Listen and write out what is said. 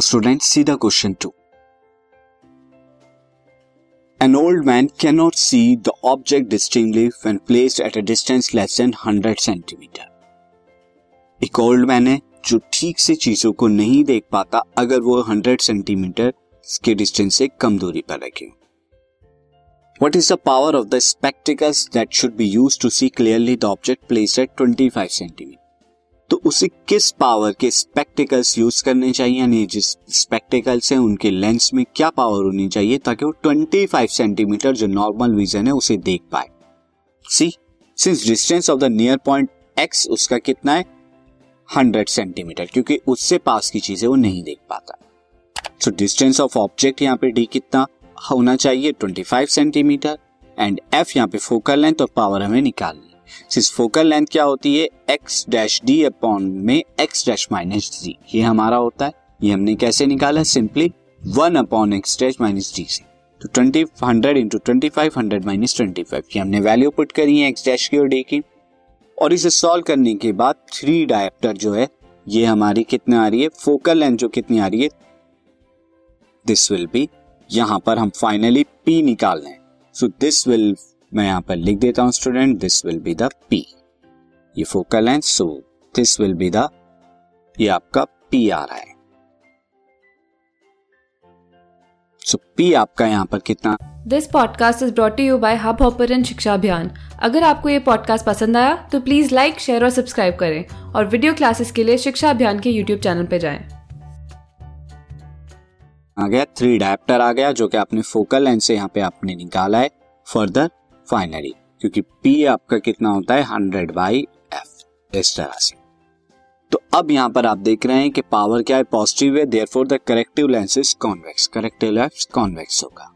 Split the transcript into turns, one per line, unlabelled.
Now student see the question two An old man cannot see the object distinctly when placed at a distance less than 100 centimeter. एक old man है जो ठीक से चीज़ों को नहीं देख पाता अगर वो 100 सेंटीमीटर के डिस्टेंस से कम दूरी पर रखे what is the power of the spectacles that should be use to see clearly the object place at 25 centimetre तो उसे किस पावर के स्पेक्टिकल्स यूज़ करने चाहिए? यानी जिस स्पेक्टिकल्स हैं, उनके लेंस में क्या पावर होनी चाहिए ताकि वो 25 सेंटीमीटर जो नॉर्मल विजन है, उसे देख पाए। See since distance of the near point x उसका कितना है? 100 सेंटीमीटर क्योंकि उससे पास की चीज़ें वो नहीं देख पाता। सो डिस्टेंस ऑफ़ ऑब्जेक्ट यहाँ पे डी कितना होना चाहिए? 25 सेंटीमीटर एंड एफ़ यहाँ पे फोकल लेंथ और पावर हमें निकालनी सिस फोकल लेंथ क्या होती है? एक्स डैश डी अपॉन में एक्स डैश माइनस डी ये हमारा होता है। ये हमने कैसे निकाला? Simply one upon x dash minus d से। तो twenty hundred into twenty five hundred minus twenty five की हमने वैल्यू पुट करी है एक्स डैश की और डी की। और इसे सॉल्व करने के बाद थ्री डायप्टर जो है, ये हमारी कितने आ रही है? फोकल लेंथ जो कितनी आ रही है? दिस विल बी यहाँ पर हम फाइनली पी निकाल लें सो दिस विल मैं यहाँ पर लिख देता हूँ student this will be the P ये focal length so this will be the ये आपका पी आ रहा है। सो so, पी आपका यहाँ पर कितना?
This podcast is brought you by Hubhopper Shiksha Abhiyan अगर आपको ये पॉडकास्ट पसंद आया तो प्लीज़ लाइक शेयर और सब्सक्राइब करें और वीडियो क्लासेस के लिए शिक्षा अभियान के यूट्यूब चैनल पर जाएँ।
आ गया थ्री डायप्टर आ गया जो कि आपने फोकल लेंथ से यहाँ पे आपने निकाला है। फर्दर फाइनली, क्योंकि पी आपका कितना होता है? हंड्रेड बाई एफ़ इस तरह से। तो अब यहाँ पर आप देख रहे हैं कि पावर क्या है? पॉजिटिव है therefore the corrective lens is convex corrective lens convex होगा।